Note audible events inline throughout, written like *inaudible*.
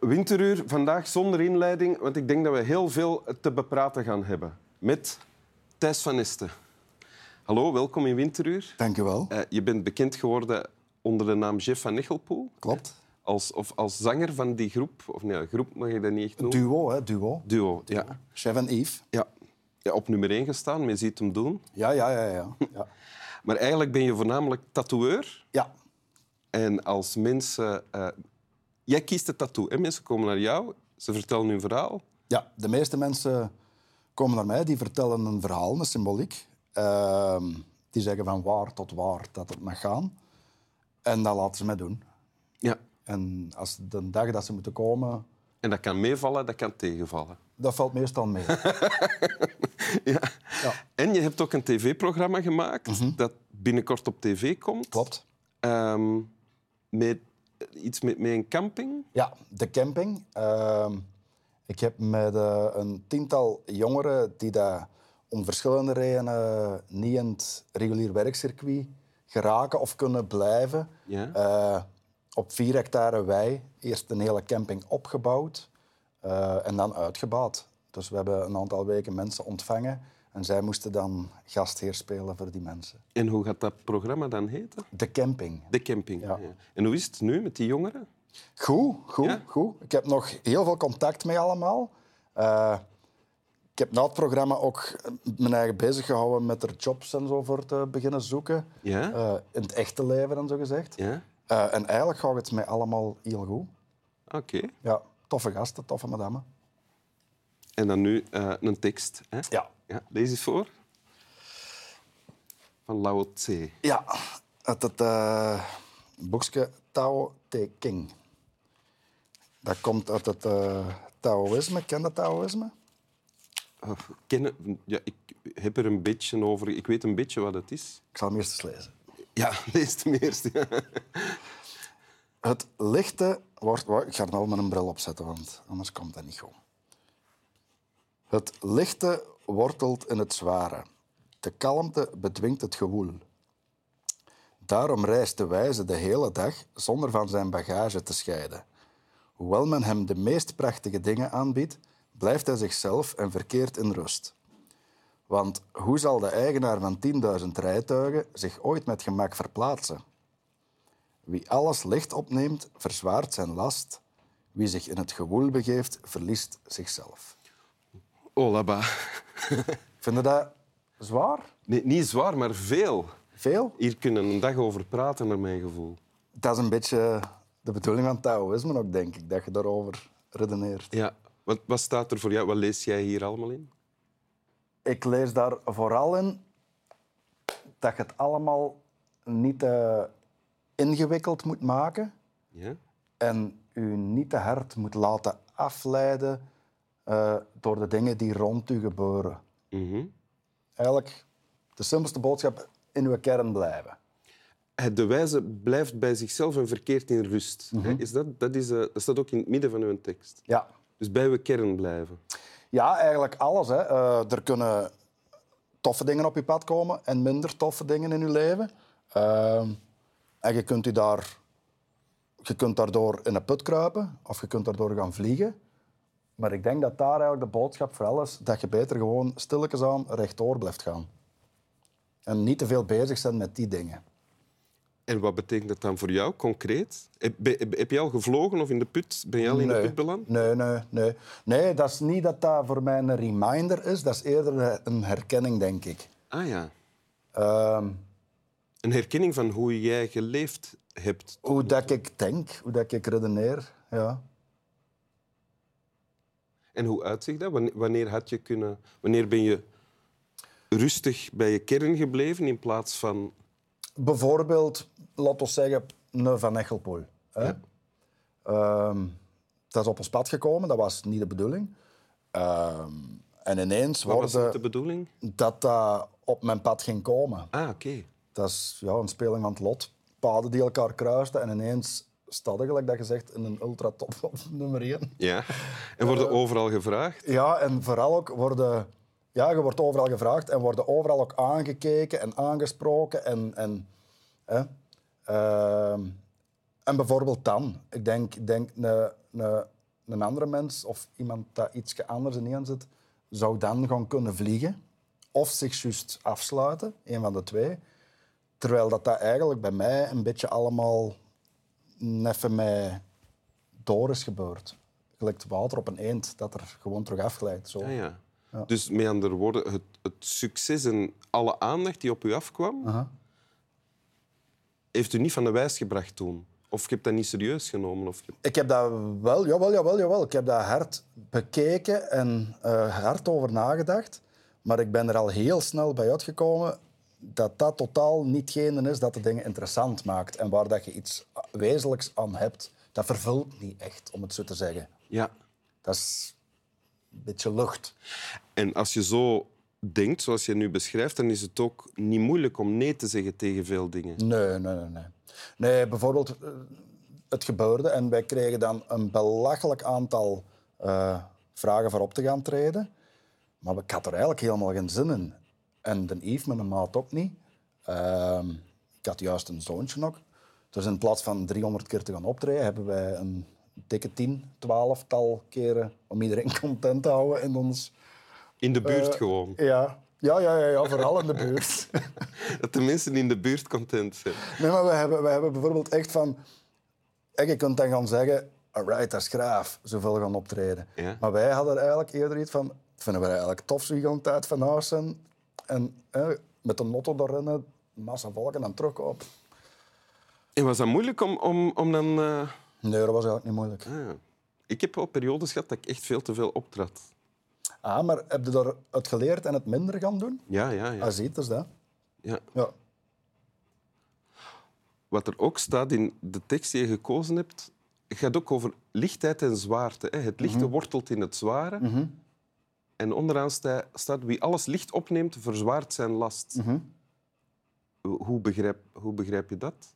Winteruur. Vandaag zonder inleiding, want ik denk dat we heel veel te bepraten gaan hebben. Met Thijs van Esten. Hallo, welkom in Winteruur. Dank u wel. Uh, je bent bekend geworden onder de naam Jeff van Echelpoel. Klopt. Als, of als zanger van die groep. Of nee, groep mag je dat niet echt noemen. Duo, hè? Duo. Duo, ja. Chef en Yves. Ja. ja. Op nummer 1 gestaan, men ziet hem doen. Ja, ja, ja. ja. *laughs* ja. maar eigenlijk ben je voornamelijk tatoeëur. Ja. En als mensen... Uh, jij kiest de tattoo. Hè? Mensen komen naar jou, ze vertellen hun verhaal. Ja, de meeste mensen komen naar mij, die vertellen een verhaal, een symboliek. Uh, die zeggen van waar tot waar dat het mag gaan. En dat laten ze mij doen. Ja. En als de dag dat ze moeten komen... En dat kan meevallen, dat kan tegenvallen. Dat valt meestal mee. *laughs* ja. ja. En je hebt ook een tv-programma gemaakt Mhm. dat binnenkort op tv komt. Klopt. Ehm, met iets met, met een camping. Ja, de camping. Ehm, ik heb met uh, een tiental jongeren die daar om verschillende redenen niet in het regulier werkcircuit geraken of kunnen blijven. Ja. Uh, op vier hectare wei eerst een hele camping opgebouwd uh, en dan uitgebouwd. Dus we hebben een aantal weken mensen ontvangen en zij moesten dan gastheer spelen voor die mensen. En hoe gaat dat programma dan heten? De camping. De camping, ja. ja. En hoe is het nu met die jongeren? Goed, goed, ja? goed. Ik heb nog heel veel contact mee allemaal. Uh, ik heb na het programma ook mijn eigen bezig gehouden met er jobs en zo voor te beginnen zoeken. Ja? Uh, in het echte leven en zo gezegd. Ja? Uh, en eigenlijk gaat het mij allemaal heel goed. Oké. Okay. Ja, toffe gasten, toffe madame. En dan nu een tekst. Hè? Ja. Ja. Lees eens voor. Van Lao Tse. Ja, uit het uh, boekje Tao Te King. Dat komt uit het uh, Taoïsme. Ken je Taoïsme? Uh, kennen, ja, ik heb er een beetje over. Ik weet een beetje wat het is. Ik zal hem eerst eens lezen. Ja, *laughs* lees hem eerst. Ja. Het lichte wordt... Ik ga er wel met een bril opzetten, want anders komt dat niet goed. Het lichte wortelt in het zware. De kalmte bedwingt het gewoel. Daarom reist de wijze de hele dag zonder van zijn bagage te scheiden. Hoewel men hem de meest prachtige dingen aanbiedt, blijft hij zichzelf en verkeert in rust. Want hoe zal de eigenaar van 10.000 rijtuigen zich ooit met gemak verplaatsen? Wie alles licht opneemt, verzwaart zijn last. Wie zich in het gewoel begeeft, verliest zichzelf. Oh, là *laughs* Vind je dat zwaar? Nee, niet zwaar, maar veel. Veel? Hier kunnen we een dag over praten, naar mijn gevoel. Dat is een beetje de bedoeling van Taoïsme ook, denk ik, dat je daarover redeneert. Ja. Wat, wat staat er voor jou? Wat lees jij hier allemaal in? Ik lees daar vooral in dat je het allemaal niet uh, ingewikkeld moet maken ja? en je niet te hard moet laten afleiden uh, door de dingen die rond u gebeuren. Mm -hmm. Eigenlijk de simpelste boodschap in uw kern blijven. De wijze blijft bij zichzelf en verkeert in rust. Mhm. Mm -hmm. is dat, dat, is, uh, dat staat ook in het midden van uw tekst. Ja. Dus bij uw kern blijven. Ja, eigenlijk alles. Hè. Uh, er kunnen toffe dingen op je pad komen en minder toffe dingen in je leven. Uh, en je kunt, u daar, je kunt daardoor in een put kruipen of je kunt daardoor gaan vliegen. Maar ik denk dat daar eigenlijk de boodschap vooral is dat je beter gewoon stilletjes aan rechtdoor blijft gaan. En niet te veel bezig zijn met die dingen. En wat betekent dat dan voor jou concreet? Heb, heb je al gevlogen of in de put? Ben je al in nee. de put beland? Nee, nee, nee. Nee, dat is niet dat dat voor mij een reminder is. Dat is eerder een herkenning, denk ik. Ah ja. Uh, een herkenning van hoe jij geleefd hebt. Hoe dat ik denk, hoe dat ik redeneer, ja. En hoe uitzicht dat? Wanneer, had je kunnen, wanneer ben je rustig bij je kern gebleven in plaats van... Bijvoorbeeld, laten we zeggen, een Van Echelpoel. Ja. Um, dat is op ons pad gekomen, dat was niet de bedoeling. Um, en ineens Wat was de bedoeling? dat dat op mijn pad ging komen. Ah, oké. Okay. Dat is ja, een speling van het lot. Paden die elkaar kruisten en ineens staat er, gelijk dat je zegt, in een ultratop op nummer 1. Ja, en worden uh, overal gevraagd? Ja, en vooral ook worden... Ja, je wordt overal gevraagd en worden overal ook aangekeken en aangesproken. En, en, hè, uh, En bijvoorbeeld dan. Ik denk, denk een, een, een andere mens of iemand dat iets anders in zit, zou dan gewoon kunnen vliegen. Of zich juist afsluiten, een van de twee. Terwijl dat, dat eigenlijk bij mij een beetje allemaal even mij door is gebeurd. Gelijk water op een eend, dat er gewoon terug afglijdt. Zo. Ja, ja. Dus met andere woorden, het, het, succes en alle aandacht die op u afkwam, heeft u niet van de wijs gebracht toen? Of je hebt dat niet serieus genomen? Of je- Ik heb dat wel, jawel, jawel, jawel. Ik heb dat hard bekeken en eh, hard over nagedacht. Maar ik ben er al heel snel bij uitgekomen dat dat totaal niet is dat de dingen interessant maakt. En waar dat je iets wezenlijks aan hebt. Dat vervult niet echt, om het zo te zeggen. Ja. Dat is een beetje lucht. En als je zo denkt, zoals je nu beschrijft, dan is het ook niet moeilijk om nee te zeggen tegen veel dingen. Nee, nee, nee. Nee, nee bijvoorbeeld, eh, het gebeurde en wij kregen dan een belachelijk aantal eh, vragen voor op te gaan treden. Maar ik had er eigenlijk helemaal geen zin in. En de Yves, mijn maat, ook niet. Ehm, ik had juist een zoontje nog. Dus in plaats van 300 keer te gaan optreden, hebben wij een dikke 10, 12 tal keren om iedereen *laughs* content te houden in ons... In de buurt Eh, gewoon. Ja, ja, ja, ja, ja vooral in de buurt. *laughs* Dat de mensen in de buurt content zijn. Nee, maar we hebben, we hebben bijvoorbeeld echt van... En je kunt dan gaan zeggen, alright, dat is graaf, zoveel gaan optreden. Ja. Maar wij hadden eigenlijk eerder iets van... Vinden we eigenlijk tof, zo gewoon tijd van huis zijn. En eh, met een motto doorrennen, massa volk en dan terugkopen. En was dat moeilijk om, om, om dan... eh, Nee, dat was eigenlijk niet moeilijk. ah, ja. Ik heb wel periodes gehad dat ik echt veel te veel optrad. Ah, maar heb je daar het geleerd en het minder gaan doen? Ja, ja, ja. Ah, ziet, dus dat. ja. Ja. Wat er ook staat in de tekst die je gekozen hebt, gaat ook over lichtheid en zwaarte. Hè. Het lichte wortelt in het zware. En onderaan sta- staat wie alles licht opneemt, verzwaart zijn last. Hoe, begrijp, hoe begrijp je dat?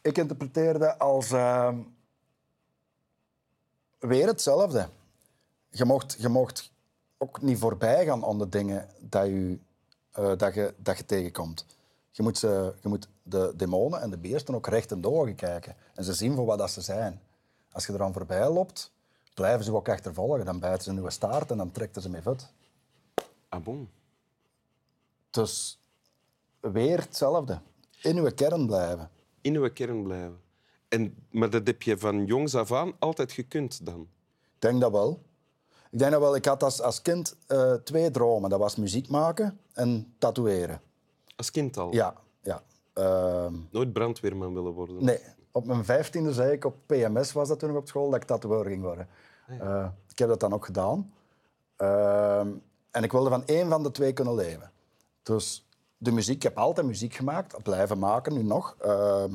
Ik interpreteerde als ehm, weer hetzelfde. Je mocht, je mocht ook niet voorbij gaan aan de dingen dat je, eh, dat je, dat je tegenkomt. Je moet, ze, je moet de demonen en de beesten ook recht in de ogen kijken en ze zien voor wat dat ze zijn. Als je eraan voorbij loopt, blijven ze ook achtervolgen. Dan bijten ze in je staart en dan trekken ze mee vet. Ah, bon. Dus weer hetzelfde. In uw kern blijven. In uw kern blijven. En, maar dat heb je van jongs af aan altijd gekund dan? Ik denk dat wel. Ik denk dat wel. Ik had als, als kind eh, twee dromen. Dat was muziek maken en tatoeëren. Als kind al? Ja, ja. Ehm, Nooit brandweerman willen worden? nee, op mijn vijftiende zei ik op PMS, was dat toen op school, dat ik tatoeëur ging worden. Eh, ik heb dat dan ook gedaan. Ehm, en ik wilde van één van de twee kunnen leven. Dus de muziek, ik heb altijd muziek gemaakt, blijven maken nu nog. Ehm,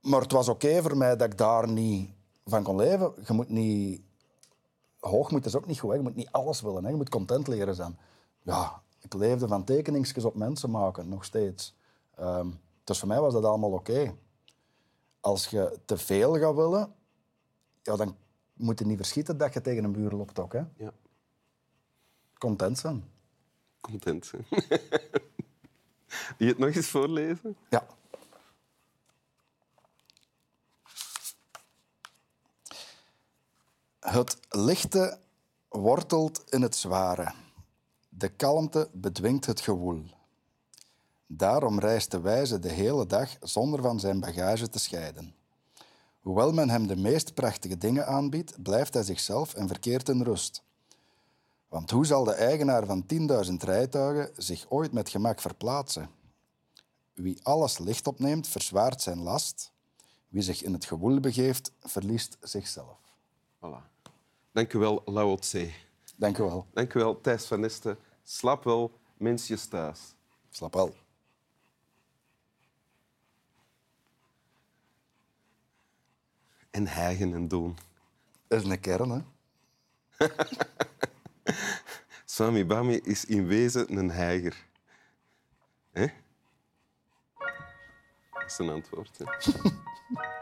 maar het was oké voor mij dat ik daar niet van kon leven. Je moet niet... Hoogmoed is ook niet goed. Hè. Je moet niet alles willen. Hè. Je moet content leren zijn. Ja, ik leefde van tekeningsjes op mensen maken, nog steeds. Ehm, dus voor mij was dat allemaal oké. Als je te veel gaat willen, ja, dan moet je niet verschieten dat je tegen een buur loopt ook. Hè. Ja, Content zijn. Content. je *laughs* het nog eens voorlezen? Ja. Het lichte wortelt in het zware. De kalmte bedwingt het gewoel. Daarom reist de wijze de hele dag zonder van zijn bagage te scheiden. Hoewel men hem de meest prachtige dingen aanbiedt, blijft hij zichzelf en verkeert in rust. Want hoe zal de eigenaar van 10.000 rijtuigen zich ooit met gemak verplaatsen? Wie alles licht opneemt, verzwaart zijn last. Wie zich in het gewoel begeeft, verliest zichzelf. Voilà. Dank u wel, Lao Tse. Dank u wel. Dank u wel, Thijs van Nesten. Slaap wel, mensjes thuis. Slap wel. En hijgen en doen. Dat is een kern, hè? *laughs* Swami Bami is in wezen een heiger. Hè? Dat is een antwoord. *laughs*